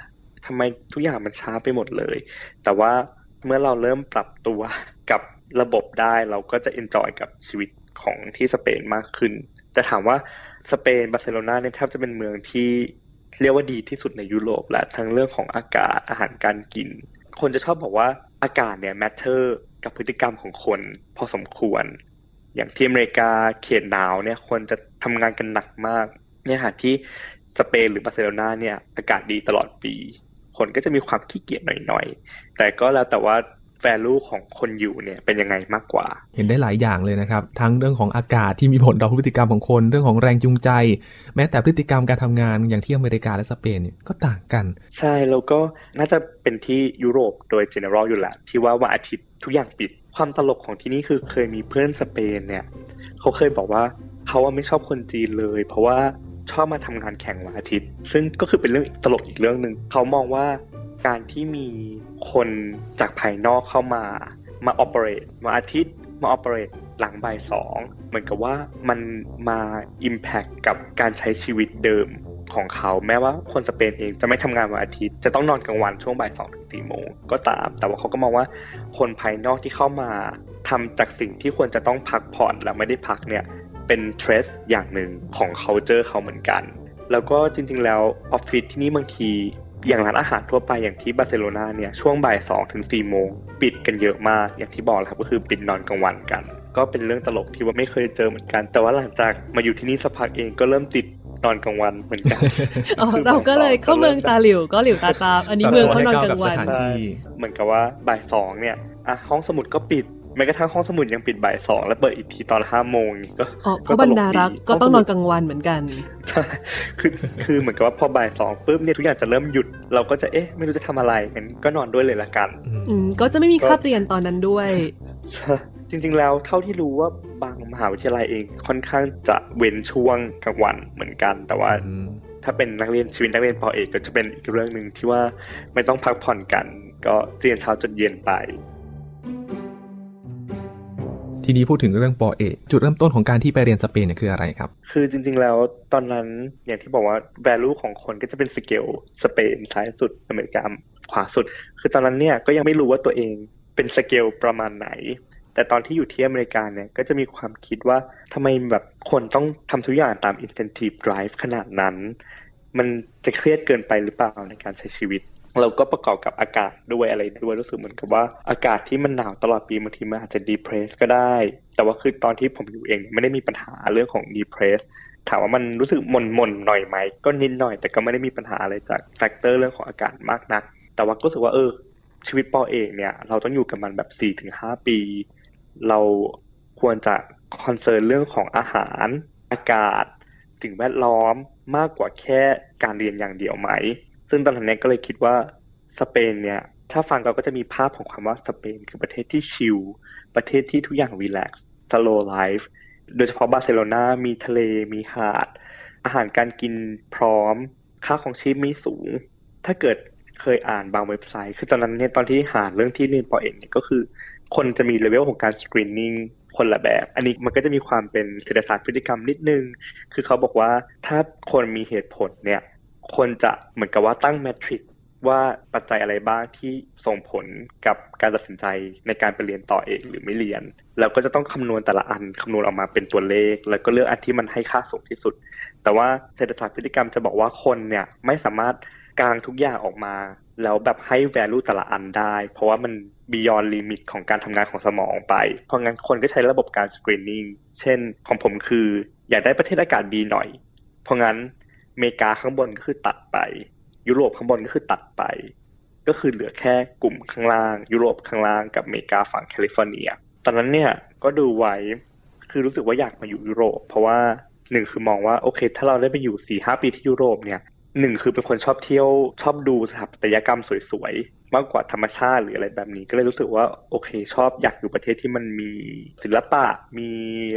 ทำไมทุกอย่างมันช้าไปหมดเลย แต่ว่าเมื่อเราเริ่มปรับตัวกับระบบได้เราก็จะเอนจอยกับชีวิตของที่สเปนมากขึ้น จะถามว่าสเปนบาร์เซโลนาเนี่ยแทบจะเป็นเมืองที่เรียกว่าดีที่สุดในยุโรปและทั้งเรื่องของอากาศอาหารการกิน คนจะชอบบอกว่า อากาศเนี่ย matter กับพฤติกรรมของคนพอสมควร อย่างที่อเมริกาเขตหนาวเนี่ยคนจะทำงานกันหนักมากเนี่ยถ้าที่สเปนหรือบาร์เซโลนาเนี่ยอากาศดีตลอดปี คนก็จะมีความขี้เกียจหน่อยๆ แต่ก็แล้วแต่ว่า value ของคนอยู่เนี่ยเป็นยังไงมากกว่า เห็นได้หลายอย่างเลยนะครับ ทั้งเรื่องของอากาศที่มีผลต่อพฤติกรรมของคน เรื่องของแรงจูงใจ แม้แต่พฤติกรรมการทำงานอย่างที่อเมริกาและสเปนเนี่ยก็ต่างกัน ใช่แล้วก็น่าจะเป็นที่ยุโรปโดย general อยู่แหละที่ว่าวันอาทิตย์ทุกอย่างปิด ความตลกของที่นี่คือเคยมีเพื่อนสเปนเนี่ยเขาเคยบอกว่าเขาว่าไม่ชอบคนจีนเลย เพราะว่าชอบมาทำงานแข่งวันอาทิตย์ ซึ่งก็คือเป็นเรื่องตลกอีกเรื่องหนึ่งเขามองว่า การที่มีคนจากภายนอกเข้ามามาออเปเรตมาอาทิตย์มาออเปเรตหลังบ่ายสองเหมือนกับว่ามันมา Impact กับการใช้ชีวิตเดิมของเขาแม้ว่าคนสเปนเองจะไม่ทำงานวันอาทิตย์ จะต้องนอนกลางวันช่วงบ่ายสองถึงสี่โมงก็ตาม แต่ว่าเขาก็มองว่าคนภายนอกที่เข้ามาทำจากสิ่งที่ควรจะต้องพักผ่อนแล้วไม่ได้พักเนี่ยเป็นเทรสอย่างหนึ่งของ culture เขาเหมือนกัน แล้วก็จริงๆแล้วออฟฟิศที่นี่บางที อย่างร้านอาหารทั่วไปอย่างที่บาร์เซโลนาเนี่ยช่วงบ่ายสองถึงสี่โมงปิดกันเยอะมาก อย่างที่บอกครับก็คือปิดนอนกลางวันกัน ก็เป็นเรื่องตลกที่ว่าไม่เคยเจอเหมือนกัน แต่ว่าหลังจากมาอยู่ที่นี่สักพักเองก็เริ่มติดนอนกลางวันเหมือนกันเราก็เลยเข้าเมืองตาหลิวก็หลิวตาตาม อันนี้เมืองเขานอนกลางวันเหมือนกับว่าบ่ายสองเนี่ยอะห้องสมุดก็ปิด แม้กระทั่งห้องสมุดยังปิดบ่ายสองแล้วเปิดอีกทีตอนห้าโมงนี่ก็เพราะบรรดารักก็ต้องนอนกลางวันเหมือนกันใช่คือคือเหมือนกับว่าพอบ่ายสองปุ๊บเนี่ยทุกอย่างจะเริ่มหยุด เราก็จะเอ๊ะ ไม่รู้จะทำอะไรงั้นก็นอนด้วยเลยละกัน อืมก็จะไม่มีคาบเรียนตอนนั้นด้วยใช่จริงๆแล้วเท่าที่รู้ว่าบางมหาวิทยาลัยเองค่อนข้างจะเว้นช่วงกลางวันเหมือนกัน แต่ว่าถ้าเป็นนักเรียนชีวิตนักเรียนปอเอกก็จะเป็นอีกเรื่องหนึ่งที่ว่าไม่ต้องพักผ่อนกัน ก็เรียนเช้าจนเย็นไป ทีนี้พูดถึงเรื่องป.เอกจุดเริ่มต้นของการที่ไปเรียนสเปนเนี่ยคืออะไรครับ คือจริง ๆ แล้วตอนนั้นอย่างที่บอกว่า value ของคนก็จะเป็นสเกลสเปนซ้ายสุดอเมริกาขวาสุด คือตอนนั้นเนี่ยก็ยังไม่รู้ว่าตัวเองเป็นสเกลประมาณไหน แต่ตอนที่อยู่ที่อเมริกาเนี่ยก็จะมีความคิดว่าทำไมแบบคนต้องทำทุกอย่างตาม incentive drive ขนาดนั้น มันจะเครียดเกินไปหรือเปล่าในการใช้ชีวิต เราก็ประกอบกับอากาศด้วยอะไรด้วยรู้สึกเหมือนกับว่าอากาศที่มันหนาวตลอดปีบางทีมันอาจจะ depress ก็ได้ แต่ว่าคือตอนที่ผมอยู่เองไม่ได้มีปัญหาเรื่องของ depress ถามว่ามันรู้สึกหม่นหม่นหน่อยไหมก็นิดหน่อยแต่ก็ไม่ได้มีปัญหาอะไรจาก factor เรื่องของอากาศมากนัก แต่ว่าก็รู้สึกว่าเออชีวิต ป.เอกเนี่ย เราต้องอยู่กับมันแบบ4-5ถึง6 ปี เราควรจะ concern เรื่องของอาหารอากาศสิ่งแวดล้อมมากกว่าแค่การเรียนอย่างเดียวไหม ซึ่งตอนนั้นก็เลยคิดว่าสเปนเนี่ยถ้าฟังเราก็จะมีภาพของความว่าสเปนคือประเทศที่ chill ประเทศที่ทุกอย่าง relax slow life โดยเฉพาะบาร์เซโลนามีทะเลมีหาด อาหารการกินพร้อม ค่าครองชีพไม่สูง ถ้าเกิดเคยอ่านบางเว็บไซต์ คือตอนนั้นเนี่ยตอนที่หาเรื่องที่เรียนป.เอกเนี่ยก็คือ คนจะมีเลเวลของการ screening คนละแบบ อันนี้มันก็จะมีความเป็นเศรษฐศาสตร์พฤติกรรมนิดนึง คือเขาบอกว่าถ้าคนมีเหตุผลเนี่ย คนจะเหมือนกับว่าตั้งแมทริกว่าปัจจัยอะไรบ้างที่ส่งผลกับการตัดสินใจในการไปเรียนต่อเองหรือไม่เรียน แล้วก็จะต้องคำนวณแต่ละอันคำนวณออกมาเป็นตัวเลข แล้วก็เลือกอันที่มันให้ค่าสูงที่สุด แต่ว่าเศรษฐศาสตร์พฤติกรรมจะบอกว่าคนเนี่ยไม่สามารถกางทุกอย่างออกมา แล้วแบบให้ value แต่ละอันได้ เพราะว่ามัน beyond limit ของการทำงานของสมองไป เพราะงั้นคนก็ใช้ระบบการ screening เช่นของผมคือ อยากได้ประเทศอากาศดีหน่อย เพราะงั้น อเมริกาข้างบนก็คือตัดไป ยุโรปข้างบนก็คือตัดไป ก็คือเหลือแค่กลุ่มข้างล่าง ยุโรปข้างล่างกับอเมริกาฝั่งแคลิฟอร์เนีย ตอนนั้นเนี่ยก็ดูไว้คือรู้สึกว่าอยากมาอยู่ยุโรป เพราะว่าหนึ่งคือมองว่าโอเค ถ้าเราได้ไปอยู่สี่ห้าปีที่ยุโรปเนี่ย หนึ่งคือเป็นคนชอบเที่ยวชอบดูสถาปัตยกรรมสวยๆ มากกว่าธรรมชาติหรืออะไรแบบนี้ ก็เลยรู้สึกว่าโอเคชอบอยากอยู่ประเทศที่มันมีศิลปะ มี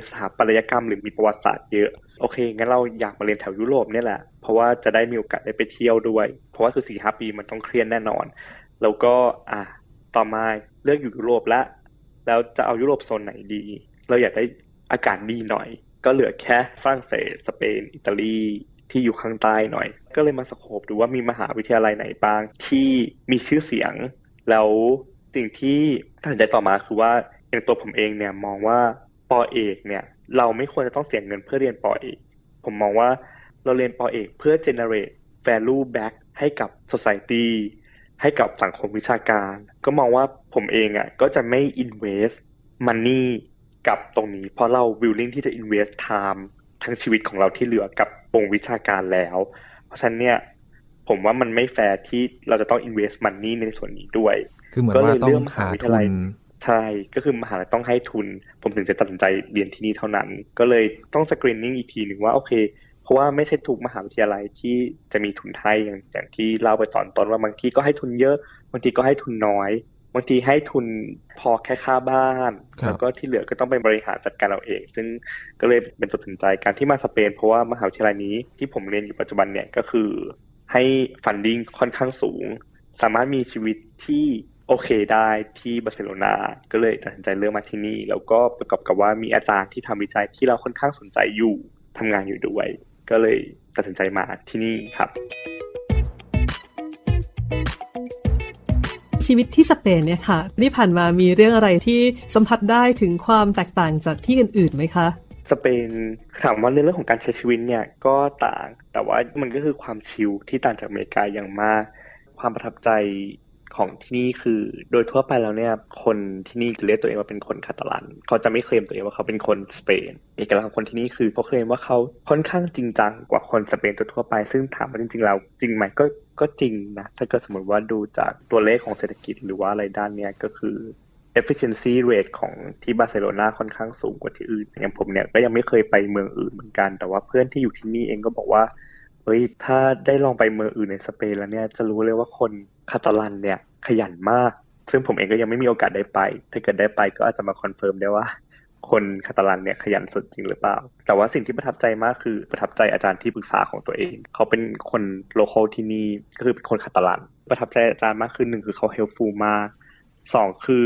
สถาปัตยกรรมหรือมีประวัติศาสตร์เยอะ โอเคงั้นเราอยากมาเรียนแถวยุโรปเนี่ยแหละ เพราะว่าจะได้มีโอกาสได้ไปเที่ยวด้วย เพราะว่าคือสี่ห้าปีมันต้องเครียดแน่นอน แล้วก็อะต่อมาเลือกอยู่ยุโรปแล้วแล้วจะเอายุโรปโซนไหนดี เราอยากได้อากาศดีหน่อย ก็เหลือแค่ฝรั่งเศสสเปนอิตาลี ที่อยู่ข้างใต้หน่อย ก็เลยมาสโคบดูว่ามีมหาวิทยาลัยไหนบ้างที่มีชื่อเสียง แล้วสิ่งที่ตัดสินใจต่อมาคือว่าอย่างตัวผมเองเนี่ยมองว่าปอเอกเนี่ยเราไม่ควรจะต้องเสียเงินเพื่อเรียนปอเอกผมมองว่าเราเรียนปอเอกเพื่อ generate value back ให้กับ society ให้กับสังคมวิชาการ ก็มองว่าผมเองอะก็จะไม่ invest money กับตรงนี้ เพราะเรา willing ที่จะ invest time ทั้งชีวิตของเราที่เหลือกับ งวิชาการแล้ว เพราะฉะนั้นเนี่ยผมว่ามันไม่แฟร์ที่เราจะต้อง invest money ในส่วนนี้ด้วย คือเหมือนว่าต้องหาทุนใช่ ก็คือมหาลัยต้องให้ทุน ผมถึงจะตัดสินใจเรียนที่นี่เท่านั้น ก็เลยต้องสกรีนนิ่งอีกทีหนึ่งว่าโอเค เพราะว่าไม่ใช่ทุกมหาวิทยาลัยที่จะมีทุนให้อย่างอย่างที่เล่าไปตอนต้นว่าบางทีก็ให้ทุนเยอะ บางทีก็ให้ทุนน้อย บางทีให้ทุนพอแค่ค่าบ้าน แล้วก็ที่เหลือก็ต้องเป็นบริหารจัดการเราเอง ซึ่งก็เลยเป็นตัวตัดสินใจการที่มาสเปน เพราะว่ามหาวิทยาลัยนี้ที่ผมเรียนอยู่ปัจจุบันเนี่ยก็คือ ให้ funding ค่อนข้างสูง สามารถมีชีวิตที่โอเคได้ที่บาร์เซโลนาก็เลยตัดสินใจเลือกมาที่นี่ แล้วก็ประกอบกับว่ามีอาจารย์ที่ทำวิจัยที่เราค่อนข้างสนใจอยู่ทำงานอยู่ด้วย ก็เลยตัดสินใจมาที่นี่ครับ ชีวิตที่สเปนเนี่ยค่ะที่ผ่านมามีเรื่องอะไรที่สัมผัสได้ถึงความแตกต่างจากที่อื่นๆไหมคะสเปนถามว่าในเรื่องของการใช้ชีวิตเนี่ยก็ต่างแต่ว่ามันก็คือความชิลที่ต่างจากอเมริกาอย่างมาก ความประทับใจของที่นี่คือโดยทั่วไปแล้วเนี่ยคนที่นี่จะเรียกตัวเองว่าเป็นคนคาตาลัน เขาจะไม่เคลมตัวเองว่าเขาเป็นคนสเปนเอกลักษณ์ของคนที่นี่คือเขาเคลมว่าเขาค่อนข้างจริงจังกว่าคนสเปนทั่วไป ซึ่งถามว่าจริงๆแล้วจริงไหมก็ ก็จริงนะถ้าเกิดสมมติว่าดูจากตัวเลขของเศรษฐกิจหรือว่าอะไรด้านเนี้ยก็คือ efficiency rate ของที่บาร์เซโลนาค่อนข้างสูงกว่าที่อื่นอย่างผมเนี่ยก็ยังไม่เคยไปเมืองอื่นเหมือนกัน แต่ว่าเพื่อนที่อยู่ที่นี่เองก็บอกว่าเฮ้ยถ้าได้ลองไปเมืองอื่นในสเปนแล้วเนี่ยจะรู้เลยว่าคนคาตาลันเนี่ยขยันมาก ซึ่งผมเองก็ยังไม่มีโอกาสได้ไป ถ้าเกิดได้ไปก็อาจจะมา confirm ได้ว่า คนคาตาลันเนี่ยขยันสุดจริงหรือเปล่า แต่ว่าสิ่งที่ประทับใจมากคือประทับใจอาจารย์ที่ปรึกษาของตัวเอง เขาเป็นคน local ที่นี่ก็คือเป็นคนคาตาลัน ประทับใจอาจารย์มากคือหนึ่งคือเขา helpful มากสองคือ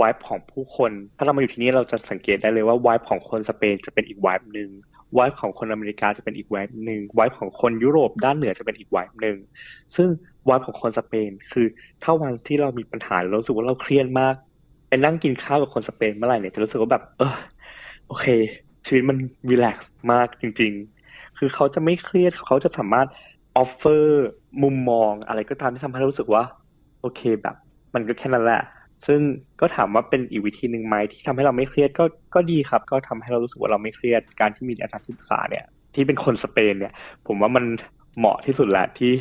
วายของผู้คน ถ้าเรามาอยู่ที่นี่เราจะสังเกตได้เลยว่าวายของคนสเปนจะเป็นอีกวายหนึ่งวายของคนอเมริกาจะเป็นอีกวายหนึ่งวายของคนยุโรปด้านเหนือจะเป็นอีกวายหนึ่ง ซึ่งวายของคนสเปนคือถ้าวันที่เรามีปัญหาเรารู้สึกว่าเราเครียดมาก ไปนั่งกินข้าวกับคนสเปนเมื่อไหร่เนี่ยจะรู้สึกว่าแบบเออโอเค ชีวิตมันรีแลกซ์มากจริง ๆ คือเขาจะไม่เครียดเขาจะสามารถออฟเฟอร์มุมมองอะไรก็ตามที่ทำให้เรารู้สึกว่า โอเคแบบ มันก็แค่นั้นแหละ ซึ่งก็ถามว่าเป็นอีกวิธีหนึ่งไหมที่ทำให้เราไม่เครียดก็ก็ดีครับ ก็ทำให้เรารู้สึกว่าเราไม่เครียดการที่มีอาจารย์ที่ปรึกษาเนี่ย ที่เป็นคนสเปนเนี่ย ผมว่ามันเหมาะที่สุดแหละที่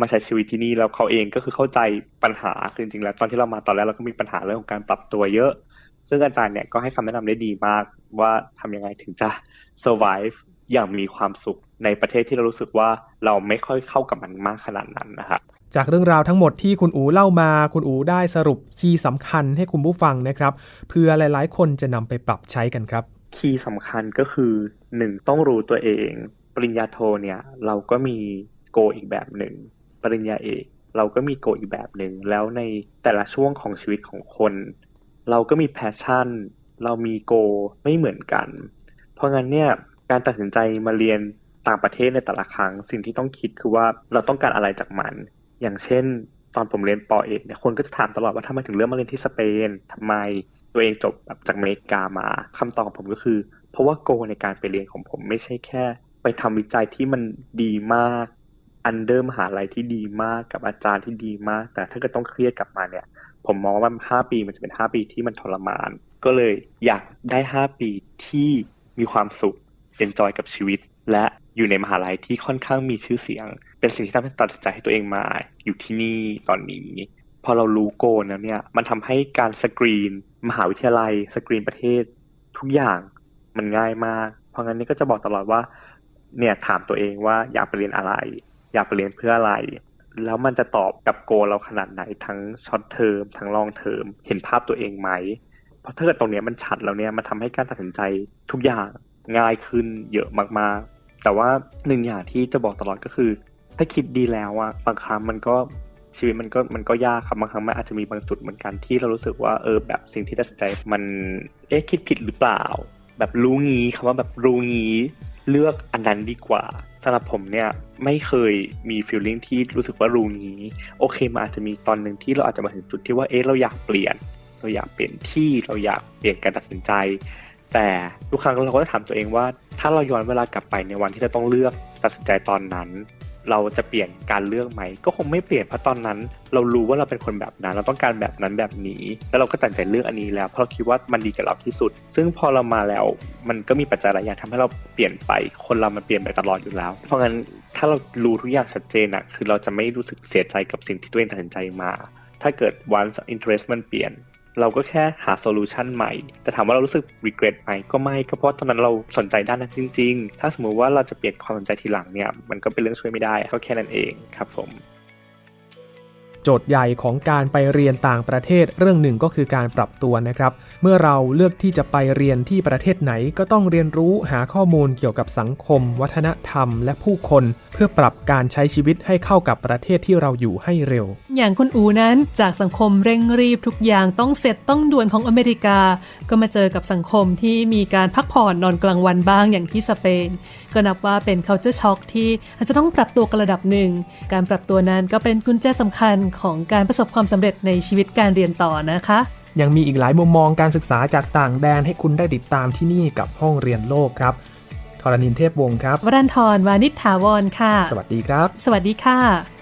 มาใช้ชีวิตที่นี่แล้วเขาเองก็คือเข้าใจปัญหาคือจริงๆแล้วตอนที่เรามาตอนแรกเราก็มีปัญหาเรื่องของการปรับตัวเยอะ ซึ่งอาจารย์เนี่ยก็ให้คำแนะนำได้ดีมากว่าทำยังไงถึงจะ survive อย่างมีความสุขในประเทศที่เรารู้สึกว่าเราไม่ค่อยเข้ากับมันมากขนาดนั้นนะครับจากเรื่องราวทั้งหมดที่คุณอูเล่ามา คุณอูได้สรุป key สำคัญให้คุณผู้ฟังนะครับ เพื่อหลาย ๆ คนจะนำไปปรับใช้กันครับ key สำคัญก็คือหนึ่งต้องรู้ตัวเอง ปริญญาโทเนี่ยเราก็มี goal อีกแบบหนึ่ง ปริญญาเอก เราก็มี goal อีกแบบหนึ่งแล้วในแต่ละช่วงของชีวิตของคน เราก็มี passion เรามี goal ไม่เหมือนกัน เพราะงั้นเนี่ยการตัดสินใจมาเรียนต่างประเทศในแต่ละครั้ง สิ่งที่ต้องคิดคือว่าเราต้องการอะไรจากมัน อย่างเช่น ตอนผมเรียนปอเอกเนี่ยคนก็จะถามตลอดว่าทำไมถึงเลือกมาเรียนที่สเปนทำไมตัวเองจบแบบจากอเมริกามาคำตอบของผมก็คือ เพราะว่า goal ในการไปเรียนของผมไม่ใช่แค่ ไปทำวิจัยที่มันดีมาก under มหาลัยที่ดีมากกับอาจารย์ที่ดีมาก แต่ถ้าเกิดต้องเครียดกลับมาเนี่ย ผมมองว่าห้าปีมันจะเป็นห้าปีที่มันทรมาน ก็เลยอยากได้ห้าปีที่มีความสุข enjoy กับชีวิต และอยู่ในมหาลัยที่ค่อนข้างมีชื่อเสียง เป็นสิ่งที่ทำให้ตัดสินใจให้ตัวเองมาอยู่ที่นี่ตอนนี้ พอเรารู้ goal แล้วเนี่ยมันทำให้การสกรีน มหาวิทยาลัย สกรีนประเทศ ทุกอย่างมันง่ายมาก เพราะงั้นนี่ก็จะบอกตลอดว่าเนี่ยถามตัวเองว่าอยากไปเรียนอะไร อยากไปเรียนเพื่ออะไร แล้วมันจะตอบกับ goal เราขนาดไหนทั้ง short term ทั้ง long term เห็นภาพตัวเองไหมเพราะถ้าเกิดตรงนี้มันชัดแล้วเนี่ยมันทำให้การตัดสินใจทุกอย่างง่ายขึ้นเยอะมากๆ แต่ว่าหนึ่งอย่างที่จะบอกตลอดก็คือ ถ้าคิดดีแล้วอะบางครั้งมันก็ชีวิตมันก็มันก็ยากครับบางครั้งมันอาจจะมีบางจุดเหมือนกันที่เรารู้สึกว่าเออแบบสิ่งที่ตัดสินใจมันเอ๊ะคิดผิดหรือเปล่า แบบรู้งี้คำว่าแบบรู้งี้เลือกอันนั้นดีกว่าำหรับผมเนี่ยไม่เคยมีฟีลลิ่งที่รู้สึกว่ารูนี้ โอเคมาอาจจะมีตอนหนึ่งที่เราอาจจะมาถึงจุดที่ว่าเอ๊ะเราอยากเปลี่ยน เราอยากเปลี่ยนที่เราอยากเปลี่ยนการตัดสินใจ แต่ทุกครั้งเราก็จะถามตัวเองว่า ถ้าเราย้อนเวลากลับไปในวันที่เราต้องเลือกตัดสินใจตอนนั้น เราจะเปลี่ยนการเลือกไหม ก็คงไม่เปลี่ยนเพราะตอนนั้น เรารู้ว่าเราเป็นคนแบบนั้น เราต้องการแบบนั้นแบบนี้ แล้วเราก็ตัดใจเลือกอันนี้แล้วเพราะเราคิดว่ามันดีกับเราที่สุด ซึ่งพอเรามาแล้วมันก็มีปัจจัยหลายอย่างทำให้เราเปลี่ยนไป คนเรามันเปลี่ยนไปตลอดอยู่แล้ว เพราะงั้นถ้าเรารู้ทุกอย่างชัดเจนอะคือเราจะไม่รู้สึกเสียใจกับสิ่งที่ตัวเองตัดสินใจมา ถ้าเกิด once interest มันเปลี่ยน เราก็แค่หาโซลูชันใหม่ แต่ถามว่าเรารู้สึก regret ไหมก็ไม่ก็เพราะตอนนั้นเราสนใจด้านนั้นจริง ๆ ถ้าสมมุติว่าเราจะเปลี่ยนความสนใจทีหลังเนี่ยมันก็เป็นเรื่องช่วยไม่ได้ก็แค่นั้นเองครับผม จทย์ใหญ่ของการไปเรียนต่างประเทศเรื่องหนึ่งก็คือการปรับตัวนะครับ เมื่อเราเลือกที่จะไปเรียนที่ประเทศไหน ก็ต้องเรียนรู้หาข้อมูลเกี่ยวกับสังคม วัฒนธรรม และผู้คน เพื่อปรับการใช้ชีวิตให้เข้ากับประเทศที่เราอยู่ให้เร็ว อย่างคุณอูนั้นจากสังคมเร่งรีบทุกอย่างต้องเสร็จต้องด่วนของอเมริกา ก็มาเจอกับสังคมที่มีการพักผ่อนนอนกลางวันบ้างอย่างที่สเปน ก็นับว่าเป็น culture shock ที่อาจจะต้องปรับตัวกระดับหนึ่ง การปรับตัวนั้นก็เป็นกุญแจสำคัญของการประสบความสำเร็จในชีวิตการเรียนต่อนะคะ ยังมีอีกหลายมุมมองการศึกษาจากต่างแดนให้คุณได้ติดตามที่นี่กับห้องเรียนโลกครับทรณินเทพวงศ์ครับ วรันทรวานิชถาวรค่ะ สวัสดีครับ สวัสดีค่ะ